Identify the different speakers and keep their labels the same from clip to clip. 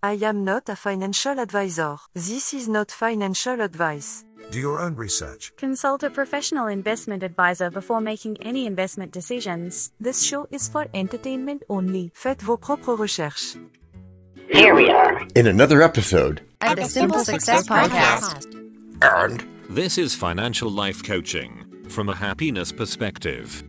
Speaker 1: I am not a financial advisor. This is not financial advice.
Speaker 2: Do your own research.
Speaker 3: Consult a professional investment advisor before making any investment decisions.
Speaker 1: This show is for entertainment only. Faites vos propres recherches.
Speaker 4: Here we are.
Speaker 5: In another episode
Speaker 6: of the Simple Success Podcast.
Speaker 5: And
Speaker 7: This is financial life coaching from a happiness perspective.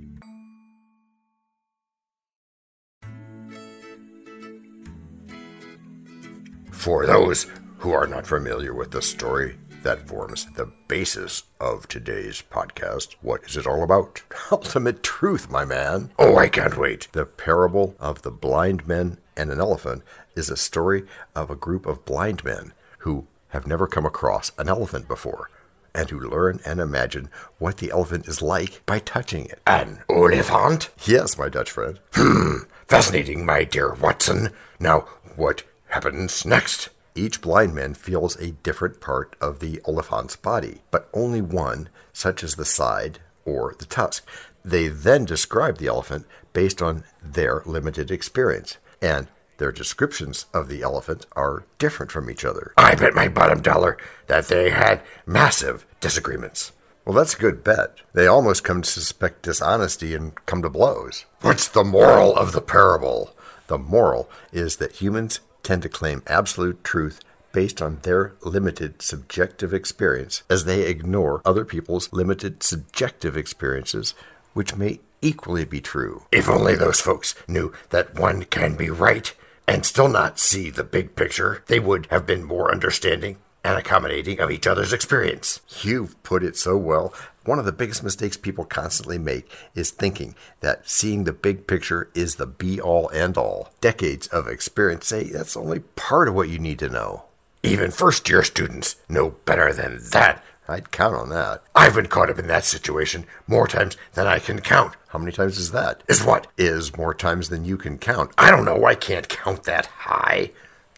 Speaker 5: For those who are not familiar with the story that forms the basis of today's podcast, what is it all about? Ultimate truth, my man. Oh, I can't wait. The parable of the blind men and an elephant is a story of a group of blind men who have never come across an elephant before and who learn and imagine what the elephant is like by touching it. An elephant? Yes, my Dutch friend. Hmm, fascinating, my dear Watson. Now, what happens next? Each blind man feels a different part of the elephant's body, but only one, such as the side or the tusk. They then describe the elephant based on their limited experience, and their descriptions of the elephant are different from each other. I bet my bottom dollar that they had massive disagreements. Well, that's a good bet. They almost come to suspect dishonesty and come to blows. What's the moral of the parable? The moral is that humans tend to claim absolute truth based on their limited subjective experience as they ignore other people's limited subjective experiences, which may equally be true. If only those folks knew that one can be right and still not see the big picture, they would have been more understanding and accommodating of each other's experience. You've put it so well. One of the biggest mistakes people constantly make is thinking that seeing the big picture is the be all end all. Decades of experience say that's only part of what you need to know. Even first year students know better than that. I'd count on that. I've been caught up in that situation more times than I can count. How many times is that? Is what? Is more times than you can count. I don't know. I can't count that high.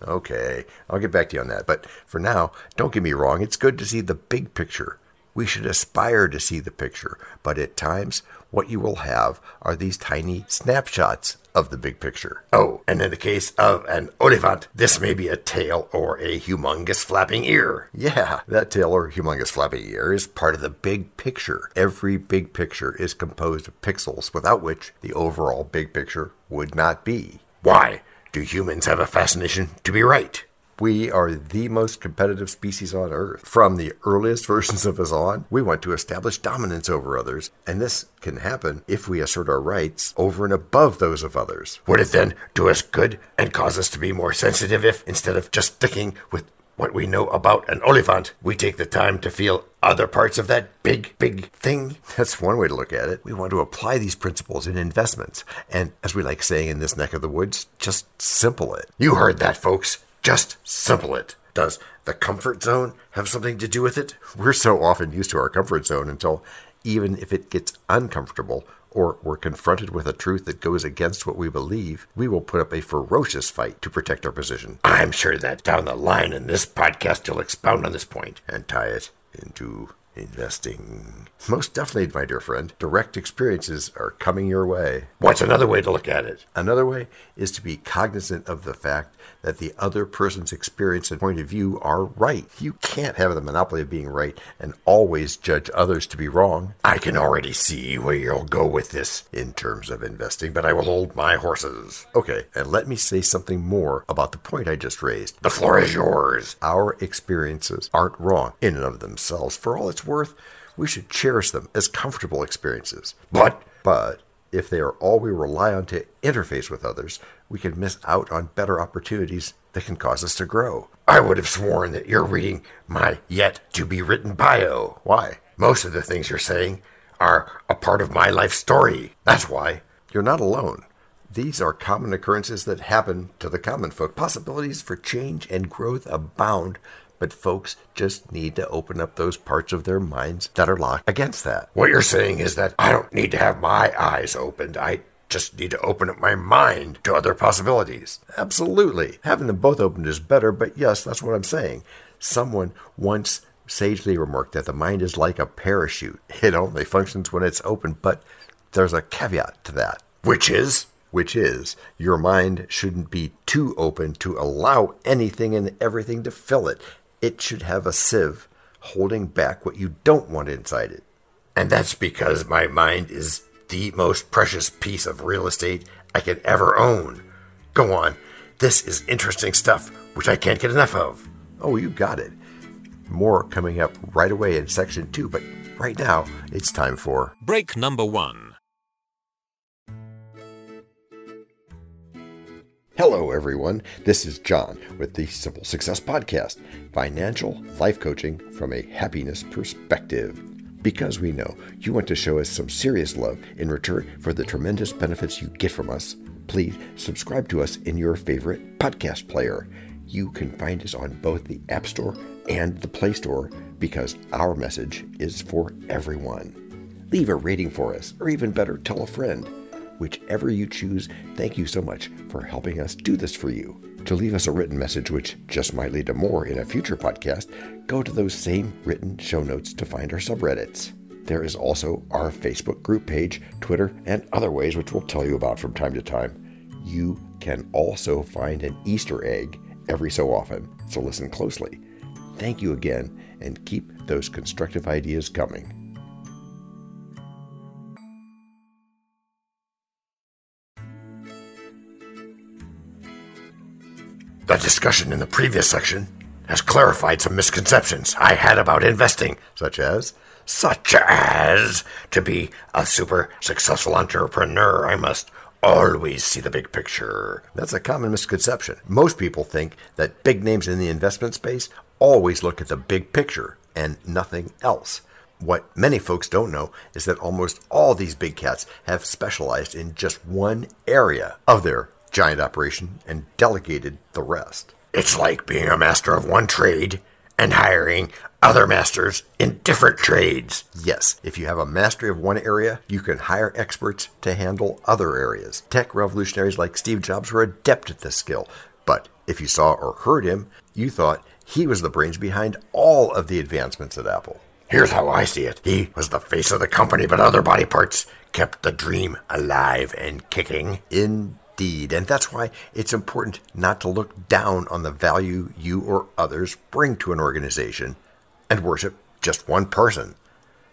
Speaker 5: Okay, I'll get back to you on that. But for now, don't get me wrong, it's good to see the big picture. We should aspire to see the picture, but at times, what you will have are these tiny snapshots of the big picture. Oh, and in the case of an olifant, this may be a tail or a humongous flapping ear. Yeah, that tail or humongous flapping ear is part of the big picture. Every big picture is composed of pixels, without which the overall big picture would not be. Why? Do humans have a fascination to be right? We are the most competitive species on Earth. From the earliest versions of us on, we want to establish dominance over others, and this can happen if we assert our rights over and above those of others. Would it then do us good and cause us to be more sensitive if, instead of just sticking with what we know about an olifant, we take the time to feel other parts of that big, big thing. That's one way to look at it. We want to apply these principles in investments. And as we like saying in this neck of the woods, just simple it. You heard that, folks. Just simple it. Does the comfort zone have something to do with it? We're so often used to our comfort zone until even if it gets uncomfortable or we're confronted with a truth that goes against what we believe, we will put up a ferocious fight to protect our position. I'm sure that down the line in this podcast you'll expound on this point and tie it into investing. Most definitely, my dear friend. Direct experiences are coming your way. What's another way to look at it? Another way is to be cognizant of the fact that the other person's experience and point of view are right. You can't have the monopoly of being right and always judge others to be wrong. I can already see where you'll go with this in terms of investing, but I will hold my horses. Okay, and let me say something more about the point I just raised. The floor is yours. Our experiences aren't wrong in and of themselves. For all it's worth, we should cherish them as comfortable experiences. But, but, if they are all we rely on to interface with others, we can miss out on better opportunities that can cause us to grow. I would have sworn that you're reading my yet to be written bio. Why? Most of the things you're saying are a part of my life story. That's why. You're not alone. These are common occurrences that happen to the common folk. Possibilities for change and growth abound, but folks just need to open up those parts of their minds that are locked against that. What you're saying is that I don't need to have my eyes opened. I just need to open up my mind to other possibilities. Absolutely. Having them both opened is better, but yes, that's what I'm saying. Someone once sagely remarked that the mind is like a parachute. It only functions when it's open, but there's a caveat to that. Which is? which is your mind shouldn't be too open to allow anything and everything to fill it. It should have a sieve holding back what you don't want inside it. And that's because my mind is the most precious piece of real estate I can ever own. Go on. This is interesting stuff, which I can't get enough of. Oh, you got it. More coming up right away in section two, but right now it's time for
Speaker 7: Break number one.
Speaker 5: Hello, everyone. This is John with the Simple Success Podcast financial life coaching from a happiness perspective. Because we know you want to show us some serious love in return for the tremendous benefits you get from us, please subscribe to us in your favorite podcast player. You can find us on both the App Store and the Play Store because our message is for everyone. Leave a rating for us, or even better, tell a friend. Whichever you choose, thank you so much for helping us do this for you. To leave us a written message, which just might lead to more in a future podcast, go to those same written show notes to find our subreddits. There is also our Facebook group page, Twitter, and other ways which we'll tell you about from time to time. You can also find an Easter egg every so often, so listen closely. Thank you again, and keep those constructive ideas coming. The discussion in the previous section has clarified some misconceptions I had about investing, such as such as to be a super successful entrepreneur, I must always see the big picture. That's a common misconception. Most people think that big names in the investment space always look at the big picture and nothing else. What many folks don't know is that almost all these big cats have specialized in just one area of their giant operation and delegated the rest. It's like being a master of one trade and hiring other masters in different trades. Yes, if you have a mastery of one area, you can hire experts to handle other areas. Tech revolutionaries like Steve Jobs were adept at this skill, but if you saw or heard him, you thought he was the brains behind all of the advancements at Apple. Here's how I see it. He was the face of the company, but other body parts kept the dream alive and kicking. And that's why it's important not to look down on the value you or others bring to an organization and worship just one person.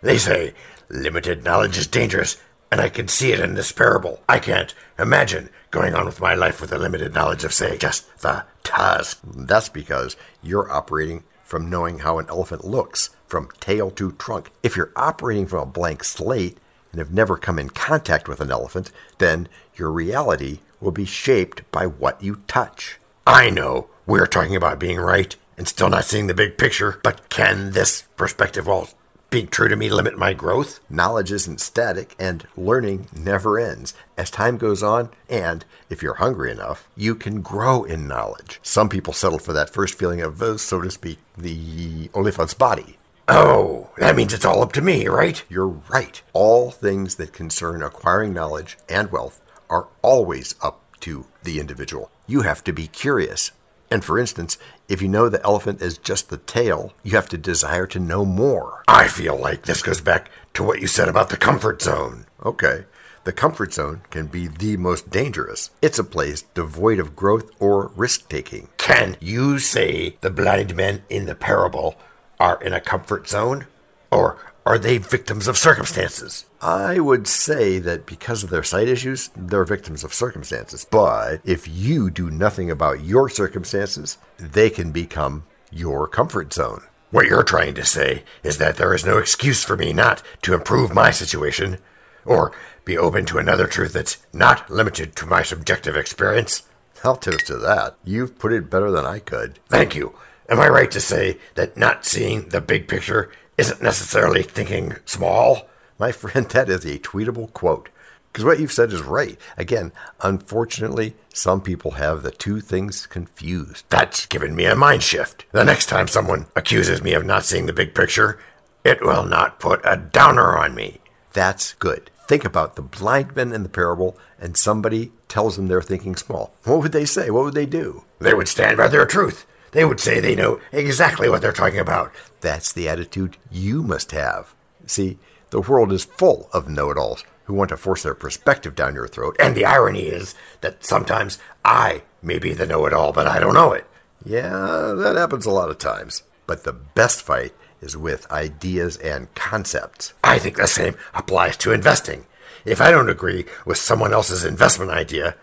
Speaker 5: They say limited knowledge is dangerous, and I can see it in this parable. I can't imagine going on with my life with a limited knowledge of, say, just the tusk. That's because you're operating from knowing how an elephant looks, from tail to trunk. If you're operating from a blank slate and have never come in contact with an elephant, then your reality will be shaped by what you touch. I know we're talking about being right and still not seeing the big picture, but can this perspective, while being true to me, limit my growth? Knowledge isn't static, and learning never ends. As time goes on, and if you're hungry enough, you can grow in knowledge. Some people settle for that first feeling of, uh, so to speak, the Oliphant's body. Oh, that means it's all up to me, right? You're right. All things that concern acquiring knowledge and wealth are always up to the individual. You have to be curious. And for instance, if you know the elephant is just the tail, you have to desire to know more. I feel like this goes back to what you said about the comfort zone. Okay. The comfort zone can be the most dangerous. It's a place devoid of growth or risk taking. Can you say the blind men in the parable are in a comfort zone? Or are they victims of circumstances? I would say that because of their sight issues, they're victims of circumstances. But if you do nothing about your circumstances, they can become your comfort zone. What you're trying to say is that there is no excuse for me not to improve my situation, or be open to another truth that's not limited to my subjective experience. I'll toast to that. You've put it better than I could. Thank you. Am I right to say that not seeing the big picture isn't necessarily thinking small? My friend, that is a tweetable quote. Because what you've said is right. Again, unfortunately, some people have the two things confused. That's given me a mind shift. The next time someone accuses me of not seeing the big picture, it will not put a downer on me. That's good. Think about the blind men in the parable, and somebody tells them they're thinking small. What would they say? What would they do? They would stand by their truth. They would say they know exactly what they're talking about. That's the attitude you must have. See, the world is full of know it alls who want to force their perspective down your throat. And the irony is that sometimes I may be the know it all, but I don't know it. Yeah, that happens a lot of times. But the best fight is with ideas and concepts. I think the same applies to investing. If I don't agree with someone else's investment idea,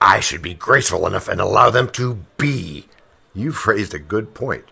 Speaker 5: I should be graceful enough and allow them to be. You've raised a good point.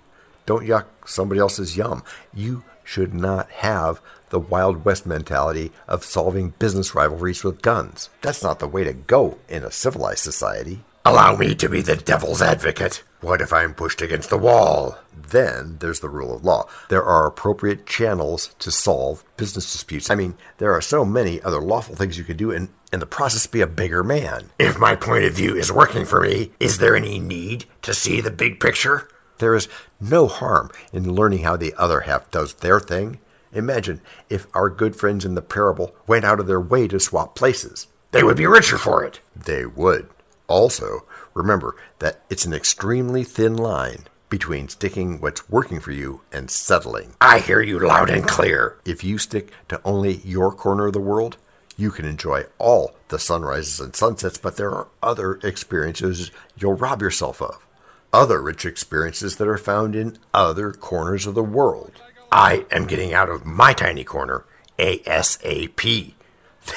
Speaker 5: Don't yuck somebody else's yum. You should not have the Wild West mentality of solving business rivalries with guns. That's not the way to go in a civilized society. Allow me to be the devil's advocate. What if I'm pushed against the wall? Then there's the rule of law. There are appropriate channels to solve business disputes. I mean, there are so many other lawful things you could do and in the process be a bigger man. If my point of view is working for me, is there any need to see the big picture? There is no harm in learning how the other half does their thing. Imagine if our good friends in the parable went out of their way to swap places. They would be richer for it. They would. Also, remember that it's an extremely thin line between sticking what's working for you and settling. I hear you loud and clear. If you stick to only your corner of the world, you can enjoy all the sunrises and sunsets, but there are other experiences you'll rob yourself of. Other rich experiences that are found in other corners of the world. I am getting out of my tiny corner ASAP.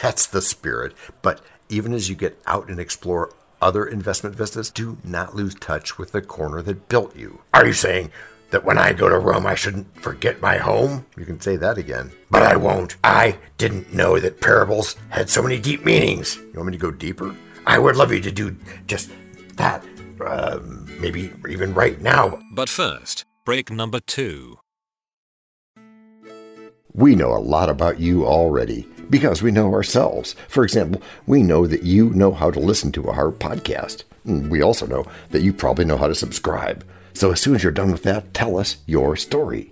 Speaker 5: That's the spirit. But even as you get out and explore other investment vistas, do not lose touch with the corner that built you. Are you saying that when I go to Rome, I shouldn't forget my home? You can say that again. But I won't. I didn't know that parables had so many deep meanings. You want me to go deeper? I would love you to do just that. Uh, maybe even right now.
Speaker 7: But first, break number two.
Speaker 5: We know a lot about you already because we know ourselves. For example, we know that you know how to listen to our podcast. We also know that you probably know how to subscribe. So as soon as you're done with that, tell us your story.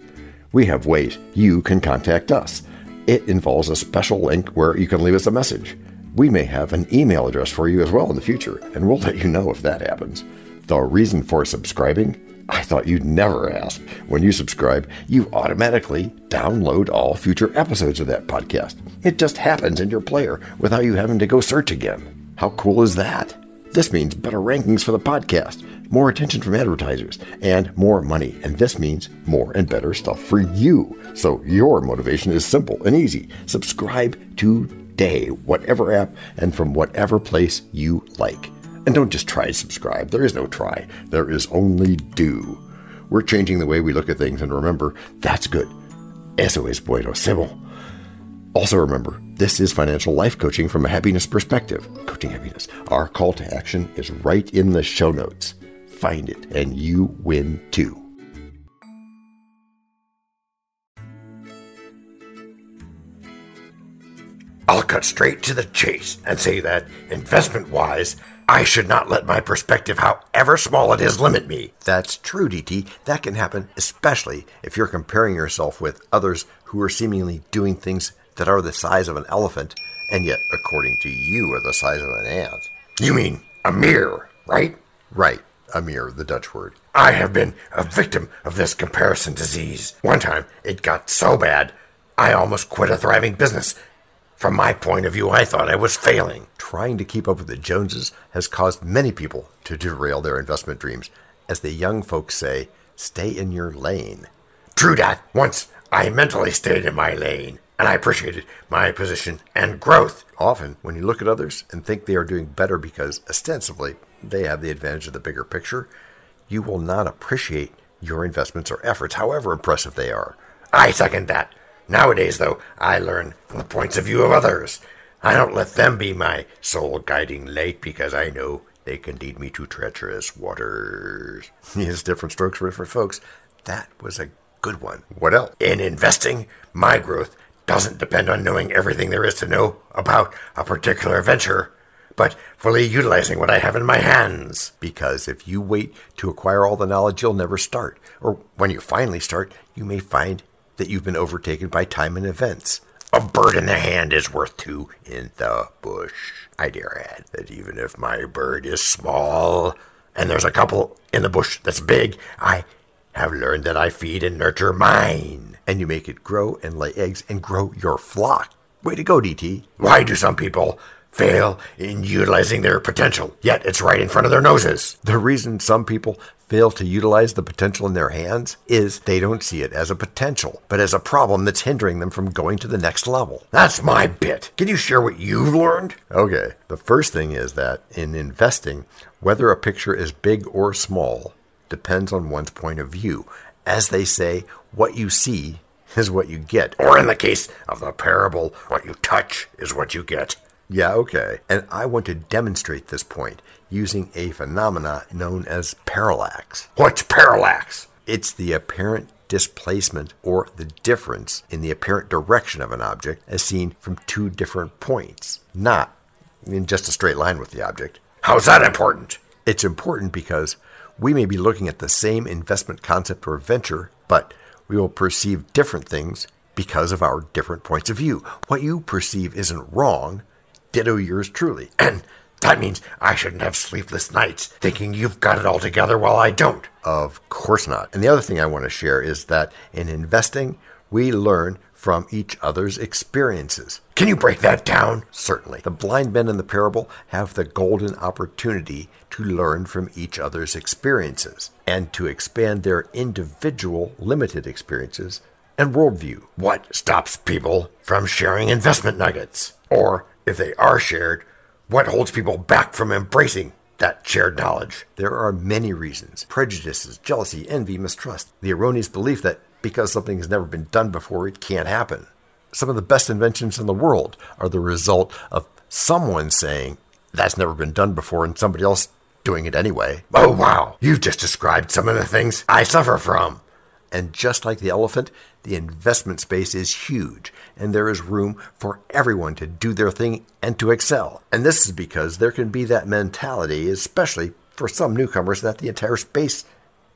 Speaker 5: We have ways you can contact us. It involves a special link where you can leave us a message. We may have an email address for you as well in the future, and we'll let you know if that happens. The reason for subscribing I thought you'd never ask. When you subscribe, you automatically download all future episodes of that podcast. It just happens in your player without you having to go search again. How cool is that? This means better rankings for the podcast, more attention from advertisers, and more money. And this means more and better stuff for you. So your motivation is simple and easy. Subscribe today, whatever app and from whatever place you like. And don't just try to subscribe. There is no try, there is only do. We're changing the way we look at things, and remember, that's good. Eso es bueno, Sybil. Also, remember, this is financial life coaching from a happiness perspective. Coaching happiness. Our call to action is right in the show notes. Find it, and you win too. I'll cut straight to the chase and say that, investment wise, I should not let my perspective, however small it is, limit me. That's true, DT. That can happen, especially if you're comparing yourself with others who are seemingly doing things that are the size of an elephant, and yet, according to you, are the size of an ant. You mean a mier, right? Right, a mier, the Dutch word. I have been a victim of this comparison disease. One time, it got so bad, I almost quit a thriving business from my point of view, I thought I was failing. Trying to keep up with the Joneses has caused many people to derail their investment dreams. As the young folks say, stay in your lane. True that. Once I mentally stayed in my lane, and I appreciated my position and growth. Often, when you look at others and think they are doing better because ostensibly they have the advantage of the bigger picture, you will not appreciate your investments or efforts, however impressive they are. I second that. Nowadays, though, I learn from the points of view of others. I don't let them be my sole guiding light because I know they can lead me to treacherous waters. Yes, different strokes for different folks. That was a good one. What else? In investing, my growth doesn't depend on knowing everything there is to know about a particular venture, but fully utilizing what I have in my hands. Because if you wait to acquire all the knowledge, you'll never start. Or when you finally start, you may find that you've been overtaken by time and events. A bird in the hand is worth two in the bush. I dare add that even if my bird is small and there's a couple in the bush that's big, I have learned that I feed and nurture mine. And you make it grow and lay eggs and grow your flock. Way to go, DT. Why do some people fail in utilizing their potential, yet it's right in front of their noses? The reason some people fail to utilize the potential in their hands is they don't see it as a potential, but as a problem that's hindering them from going to the next level. That's my bit. Can you share what you've learned? Okay. The first thing is that in investing, whether a picture is big or small depends on one's point of view. As they say, what you see is what you get. Or in the case of the parable, what you touch is what you get. Yeah, okay. And I want to demonstrate this point using a phenomena known as parallax. What's parallax? It's the apparent displacement or the difference in the apparent direction of an object as seen from two different points, not in just a straight line with the object. How's that important? It's important because we may be looking at the same investment concept or venture, but we will perceive different things because of our different points of view. What you perceive isn't wrong, ditto yours truly. And that means I shouldn't have sleepless nights thinking you've got it all together while I don't. Of course not. And the other thing I want to share is that in investing, we learn from each other's experiences. Can you break that down? Certainly. The blind men in the parable have the golden opportunity to learn from each other's experiences and to expand their individual limited experiences and worldview. What stops people from sharing investment nuggets? Or, if they are shared, what holds people back from embracing that shared knowledge? There are many reasons prejudices, jealousy, envy, mistrust, the erroneous belief that because something has never been done before, it can't happen. Some of the best inventions in the world are the result of someone saying, that's never been done before, and somebody else doing it anyway. Oh, wow. You've just described some of the things I suffer from. And just like the elephant, the investment space is huge, and there is room for everyone to do their thing and to excel. And this is because there can be that mentality, especially for some newcomers, that the entire space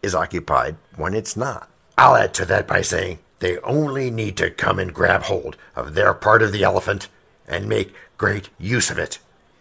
Speaker 5: is occupied when it's not. I'll add to that by saying they only need to come and grab hold of their part of the elephant and make great use of it.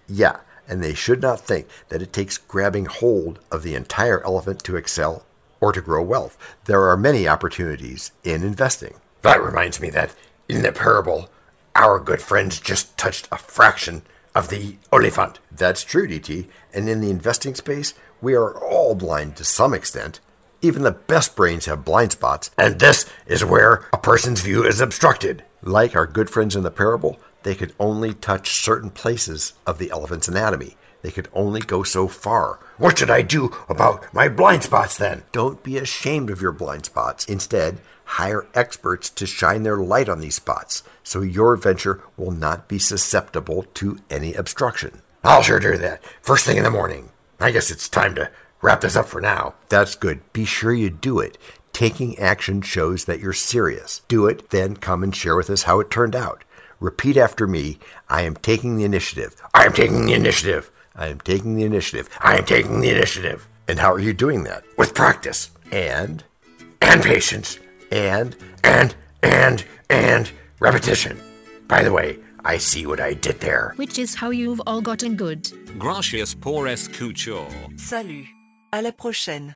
Speaker 5: Yeah, and they should not think that it takes grabbing hold of the entire elephant to excel or to grow wealth. There are many opportunities in investing. That reminds me that in the parable, our good friends just touched a fraction of the elephant. That's true, DT. And in the investing space, we are all blind to some extent. Even the best brains have blind spots, and this is where a person's view is obstructed. Like our good friends in the parable, they could only touch certain places of the elephant's anatomy. They could only go so far. What should I do about my blind spots then? Don't be ashamed of your blind spots. Instead, hire experts to shine their light on these spots so your venture will not be susceptible to any obstruction. I'll sure do that. First thing in the morning. I guess it's time to wrap this up for now. That's good. Be sure you do it. Taking action shows that you're serious. Do it, then come and share with us how it turned out. Repeat after me I am taking the initiative. I am taking the initiative. I am taking the initiative. I am taking the initiative. And how are you doing that? With practice. And? And patience. And, and, and, and repetition. By the way, I see what I did there.
Speaker 6: Which is how you've all gotten good.
Speaker 7: Gracias por escuchar.
Speaker 1: Salut. À la prochaine.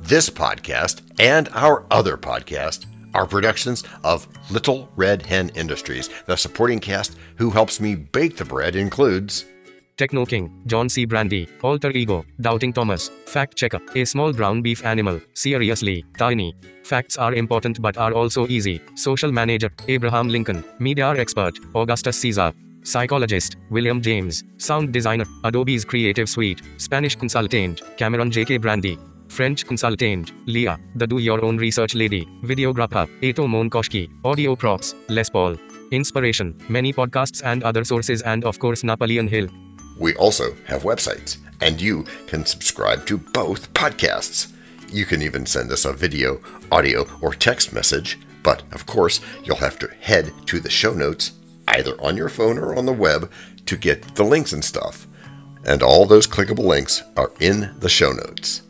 Speaker 5: This podcast and our other podcast are productions of Little Red Hen Industries. The supporting cast who helps me bake the bread includes
Speaker 2: Techno King, John C. Brandy, Alter Ego, Doubting Thomas, Fact Checker, A Small Brown Beef Animal, Seriously, Tiny. Facts are important but are also easy. Social Manager, Abraham Lincoln, Media Expert, Augustus Caesar. Psychologist, William James. Sound Designer, Adobe's Creative Suite. Spanish Consultant, Cameron J.K. Brandy. French Consultant, Leah, the Do Your Own Research Lady. Videographer, Eto Monkoshki. Audio Props, Les Paul. Inspiration, many podcasts and other sources and of course Napoleon Hill.
Speaker 5: We also have websites, and you can subscribe to both podcasts. You can even send us a video, audio, or text message, but of course, you'll have to head to the show notes, either on your phone or on the web, to get the links and stuff. And all those clickable links are in the show notes.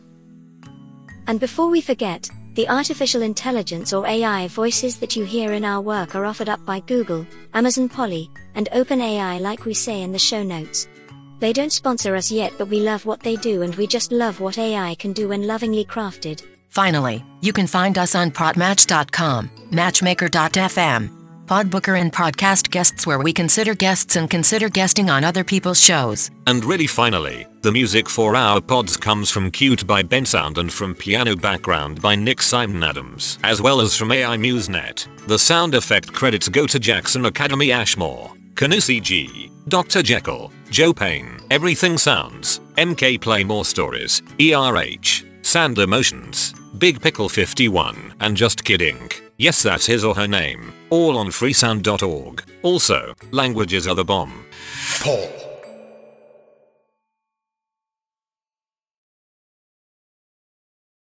Speaker 8: And before we forget, the artificial intelligence or AI voices that you hear in our work are offered up by Google, Amazon Polly, and OpenAI, like we say in the show notes. They don't sponsor us yet, but we love what they do and we just love what AI can do when lovingly crafted.
Speaker 9: Finally, you can find us on Podmatch.com, Matchmaker.fm, Podbooker, and Podcast Guests, where we consider guests and consider guesting on other people's shows.
Speaker 7: And really finally, the music for our pods comes from Cute by Bensound and from Piano Background by Nick Simon Adams, as well as from AI MuseNet. The sound effect credits go to Jackson Academy Ashmore, Canusi G, Dr. Jekyll, Joe Payne, Everything Sounds, MK Play More Stories, ERH, Sand Emotions, Big Pickle 51, and Just Kidding. Yes, that's his or her name. All on freesound.org. Also, languages are the bomb.
Speaker 5: Paul.